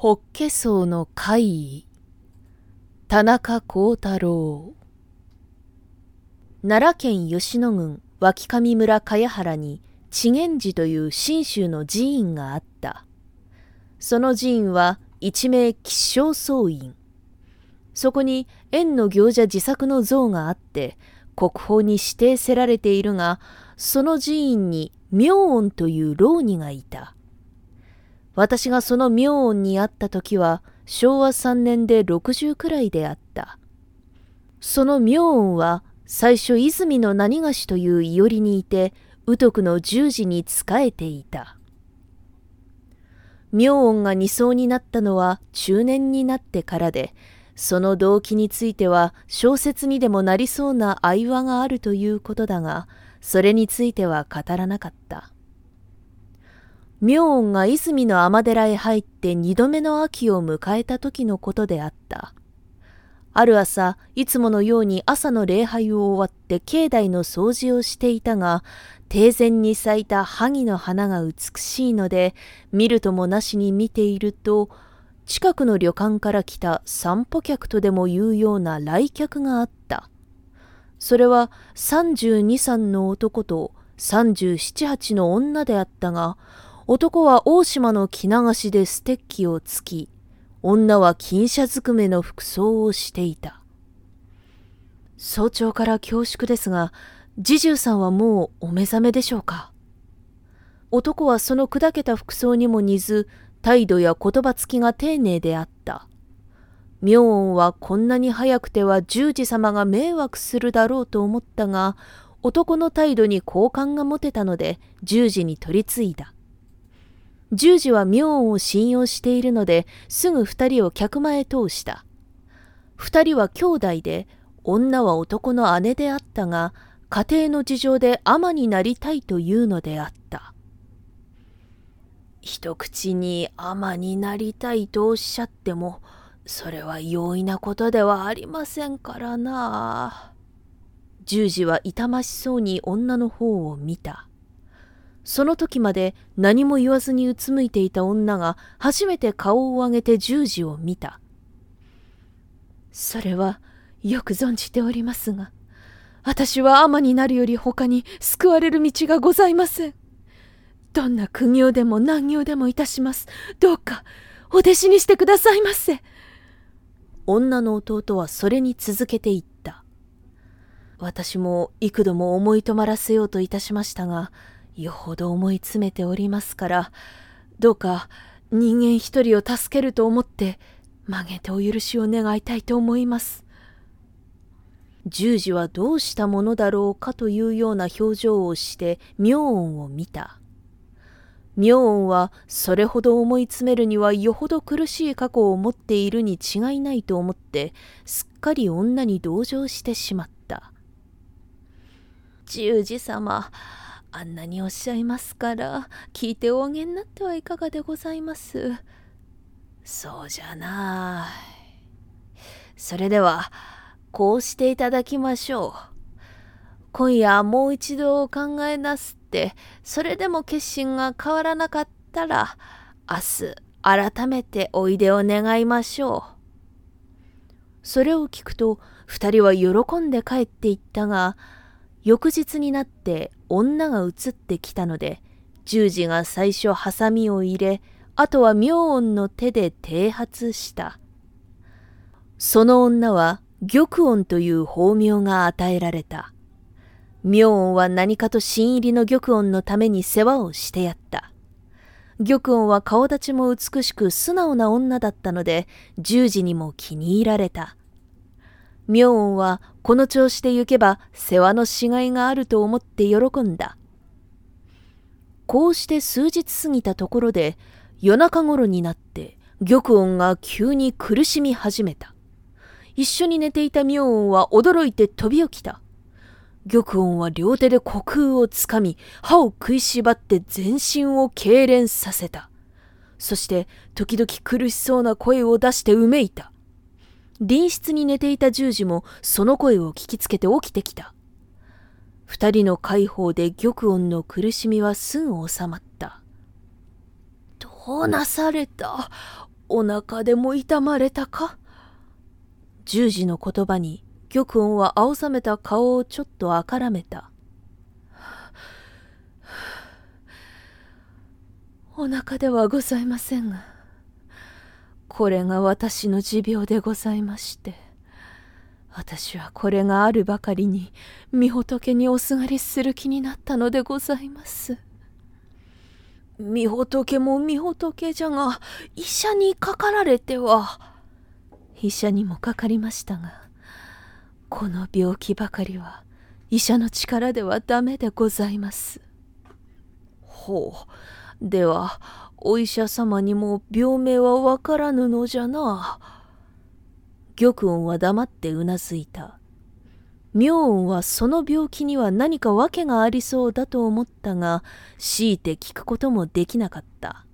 法華僧の会議田中幸太郎。奈良県吉野郡脇上村茅原に智源寺という信州の寺院があった。その寺院は一名吉祥僧院。そこに縁の行者自作の像があって国宝に指定せられているがその寺院に妙音という老人がいた。私がその妙音に会った時は昭和3年で60くらいであった。その妙音は最初泉の何菓子といういおりにいて、宇徳の十字に仕えていた。妙音が二層になったのは中年になってからで、その動機については小説にでもなりそうな愛話があるということだが、それについては語らなかった。明音が泉の尼寺へ入って二度目の秋を迎えた時のことであった。ある朝、いつものように朝の礼拝を終わって境内の掃除をしていたが、庭前に咲いた萩の花が美しいので、見るともなしに見ていると、近くの旅館から来た散歩客とでもいうような来客があった。それは32、3の男と37、8の女であったが、男は大島の着流しでステッキをつき、女は金車ずくめの服装をしていた。早朝から恐縮ですが、侍従さんはもうお目覚めでしょうか男はその砕けた服装にも似ず、態度や言葉つきが丁寧であった。妙音はこんなに早くては十字様が迷惑するだろうと思ったが、男の態度に好感が持てたので十字に取り次いだ。十字は妙音を信用しているので、すぐ二人を客間へ通した。二人は兄弟で、女は男の姉であったが、家庭の事情で尼になりたいというのであった。一口に尼になりたいとおっしゃっても、それは容易なことではありませんからな。十字は痛ましそうに女の方を見た。その時まで何も言わずにうつむいていた女が初めて顔を上げて十字を見た。それはよく存じておりますが、私は尼になるより他に救われる道がございません。どんな苦行でも難行でもいたします。どうかお弟子にしてくださいませ。女の弟はそれに続けて言った。私も幾度も思い止まらせようといたしましたが、よほど思い詰めておりますから、どうか人間一人を助けると思って曲げてお許しを願いたいと思います。十字はどうしたものだろうかというような表情をして妙音を見た。妙音はそれほど思い詰めるにはよほど苦しい過去を持っているに違いないと思ってすっかり女に同情してしまった。十字様、あんなにおっしゃいますから聞いておあげになってはいかがでございます。そうじゃなそれではこうしていただきましょう。今夜もう一度お考えなすってそれでも決心が変わらなかったら明日改めておいでを願いましょう。それを聞くと二人は喜んで帰っていったが翌日になって女が移ってきたので、十字が最初ハサミを入れ、あとは妙音の手で剃髪した。その女は玉音という法名が与えられた。妙音は何かと新入りの玉音のために世話をしてやった。玉音は顔立ちも美しく素直な女だったので、十字にも気に入られた。妙音はこの調子で行けば世話のしがいがあると思って喜んだ。こうして数日過ぎたところで夜中頃になって玉音が急に苦しみ始めた。一緒に寝ていた妙音は驚いて飛び起きた。玉音は両手で虚空をつかみ、歯を食いしばって全身を痙攣させた。そして時々苦しそうな声を出してうめいた。隣室に寝ていた十字もその声を聞きつけて起きてきた。二人の解放で玉音の苦しみはすぐ収まった。どうなされた？お腹でも痛まれたか？十字の言葉に玉音は青ざめた顔をちょっとあからめた。お腹ではございませんが、これが私の持病でございまして、私はこれがあるばかりに、御仏におすがりする気になったのでございます。御仏も御仏じゃが、医者にかかられては。医者にもかかりましたが、この病気ばかりは医者の力ではダメでございます。ほう、では、お医者様にも病名はわからぬのじゃな。玉音は黙ってうなずいた。妙音はその病気には何か訳がありそうだと思ったが強いて聞くこともできなかった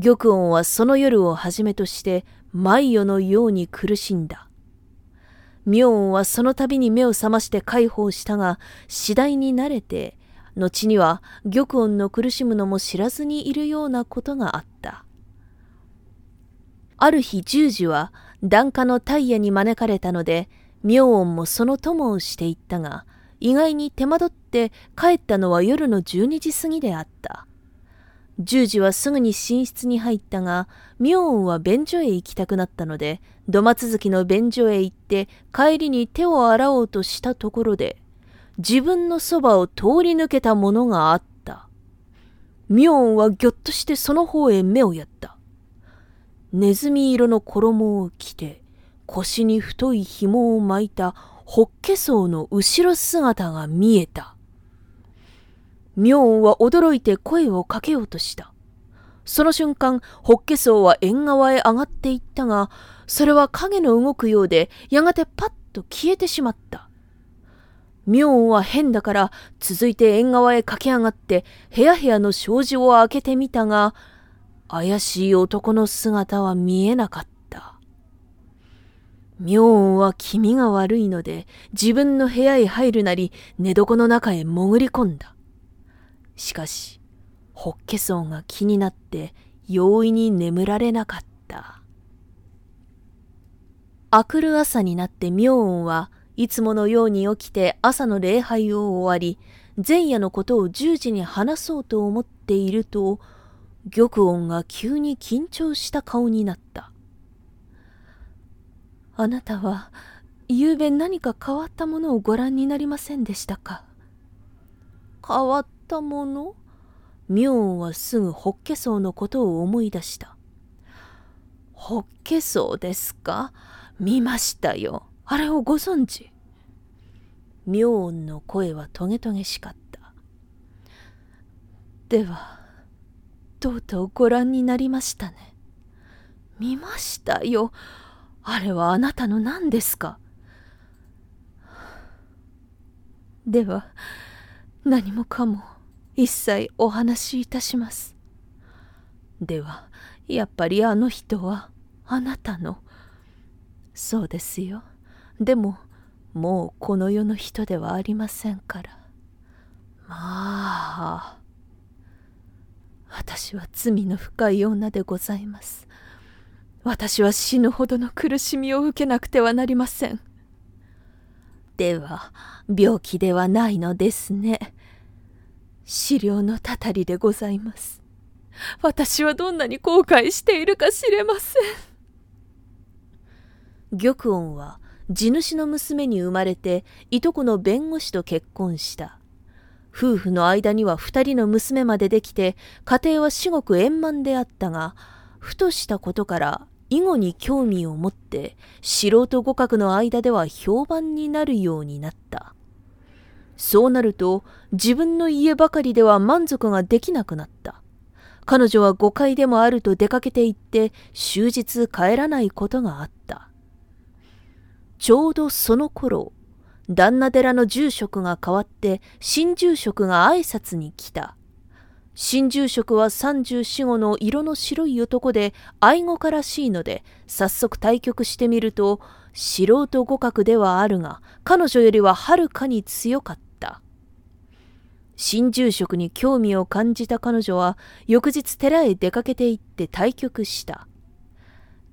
玉音はその夜をはじめとして毎夜のように苦しんだ妙音はその度に目を覚まして解放したが次第に慣れて後には玉音の苦しむのも知らずにいるようなことがあったある日十時は檀家の大夜に招かれたので妙音もその友をしていったが、意外に手間取って帰ったのは夜の12時過ぎであった。十時はすぐに寝室に入ったが、妙音は便所へ行きたくなったので、土間続きの便所へ行って帰りに手を洗おうとしたところで、自分のそばを通り抜けたものがあった。妙音はぎょっとしてその方へ目をやった。ネズミ色の衣を着て、腰に太い紐を巻いたホッケ僧の後ろ姿が見えた。妙音は驚いて声をかけようとした。その瞬間、ホッケ僧は縁側へ上がっていったが、それは影の動くようで、やがてパッと消えてしまった。妙音は変だから、続いて縁側へ駆け上がって、部屋部屋の障子を開けてみたが、怪しい男の姿は見えなかった。妙音は気味が悪いので自分の部屋へ入るなり寝床の中へ潜り込んだ。しかし、ホッケソウが気になって容易に眠られなかった。明くる朝になって妙音はいつものように起きて朝の礼拝を終わり、前夜のことを十時に話そうと思っていると、玉音が急に緊張した顔になった。あなたは、昨べ何か変わったものをご覧になりませんでしたか？変わったもの？妙はすぐホッケソウのことを思い出した。ホッケソウですか？見ましたよ。あれをご存知？妙音の声はトゲトゲしかった。では、とうとうご覧になりましたね？見ましたよ。あれはあなたの何ですか？では何もかも一切お話しいたしますではやっぱりあの人はあなたの？そうですよでももうこの世の人ではありませんからまあ私は罪の深い女でございます私は死ぬほどの苦しみを受けなくてはなりません。では、病気ではないのですね。資料のたたりでございます。私はどんなに後悔しているか知れません。玉音は地主の娘に生まれていとこの弁護士と結婚した。夫婦の間には二人の娘までできて家庭は至極円満であったがふとしたことから囲碁に興味を持って素人互角の間では評判になるようになった。そうなると自分の家ばかりでは満足ができなくなった。彼女は誤解でもあると出かけて行って終日帰らないことがあった。ちょうどその頃旦那寺の住職が変わって新住職が挨拶に来た。新住職は34、5の色の白い男で愛語からしいので、早速対局してみると、素人互角ではあるが、彼女よりははるかに強かった。新住職に興味を感じた彼女は翌日寺へ出かけて行って対局した。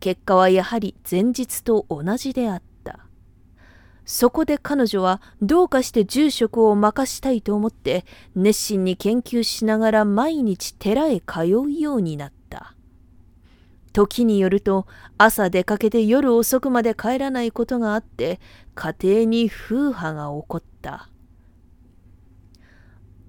結果はやはり前日と同じであった。そこで彼女はどうかして住職を任したいと思って熱心に研究しながら毎日寺へ通うようになった。時によると朝出かけて夜遅くまで帰らないことがあって家庭に風波が起こった。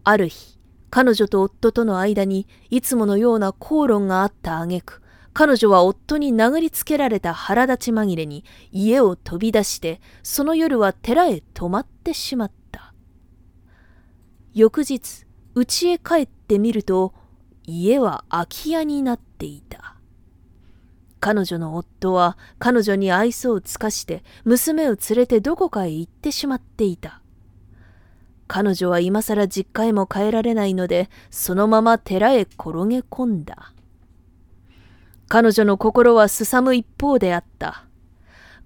ある日彼女と夫との間にいつものような口論があった挙句彼女は夫に殴りつけられた腹立ち紛れに家を飛び出してその夜は寺へ泊まってしまった。翌日家へ帰ってみると家は空き家になっていた。彼女の夫は彼女に愛想を尽かして娘を連れてどこかへ行ってしまっていた。彼女は今更実家へも帰られないのでそのまま寺へ転げ込んだ。彼女の心はすさむ一方であった。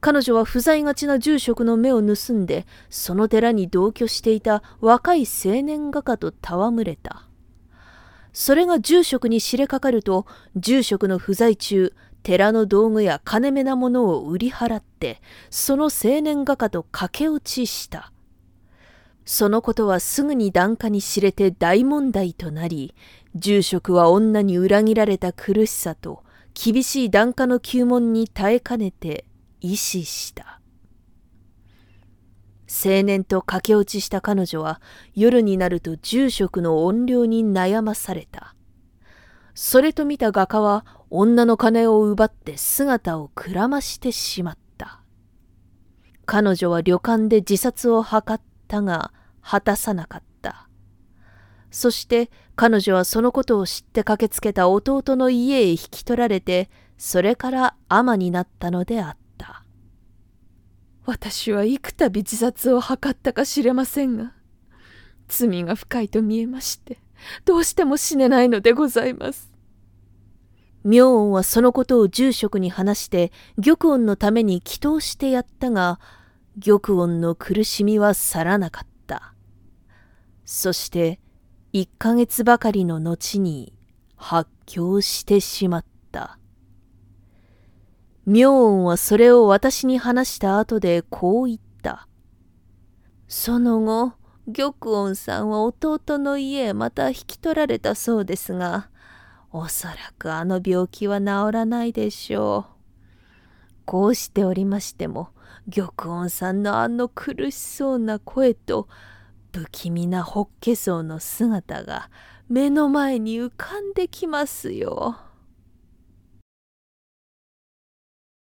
彼女は不在がちな住職の目を盗んでその寺に同居していた若い青年画家と戯れた。それが住職に知れかかると住職の不在中寺の道具や金目なものを売り払ってその青年画家と駆け落ちした。そのことはすぐに檀家に知れて大問題となり住職は女に裏切られた苦しさと厳しい檀家の糾問に耐えかねて意志した青年と駆け落ちした彼女は夜になると住職の怨霊に悩まされたそれと見た画家は女の金を奪って姿をくらましてしまった。彼女は旅館で自殺を図ったが果たさなかった。そして彼女はそのことを知って駆けつけた弟の家へ引き取られて、それから尼になったのであった。私は幾度自殺を図ったか知れませんが、罪が深いと見えまして、どうしても死ねないのでございます。明恩はそのことを住職に話して玉音のために祈祷してやったが玉音の苦しみは去らなかったそして一ヶ月ばかりの後に発狂してしまった明恩はそれを私に話した後でこう言ったその後玉音さんは弟の家へまた引き取られたそうですがおそらくあの病気は治らないでしょう。こうしておりましても、玉音さんのあの苦しそうな声と、不気味なホッケソウの姿が目の前に浮かんできますよ。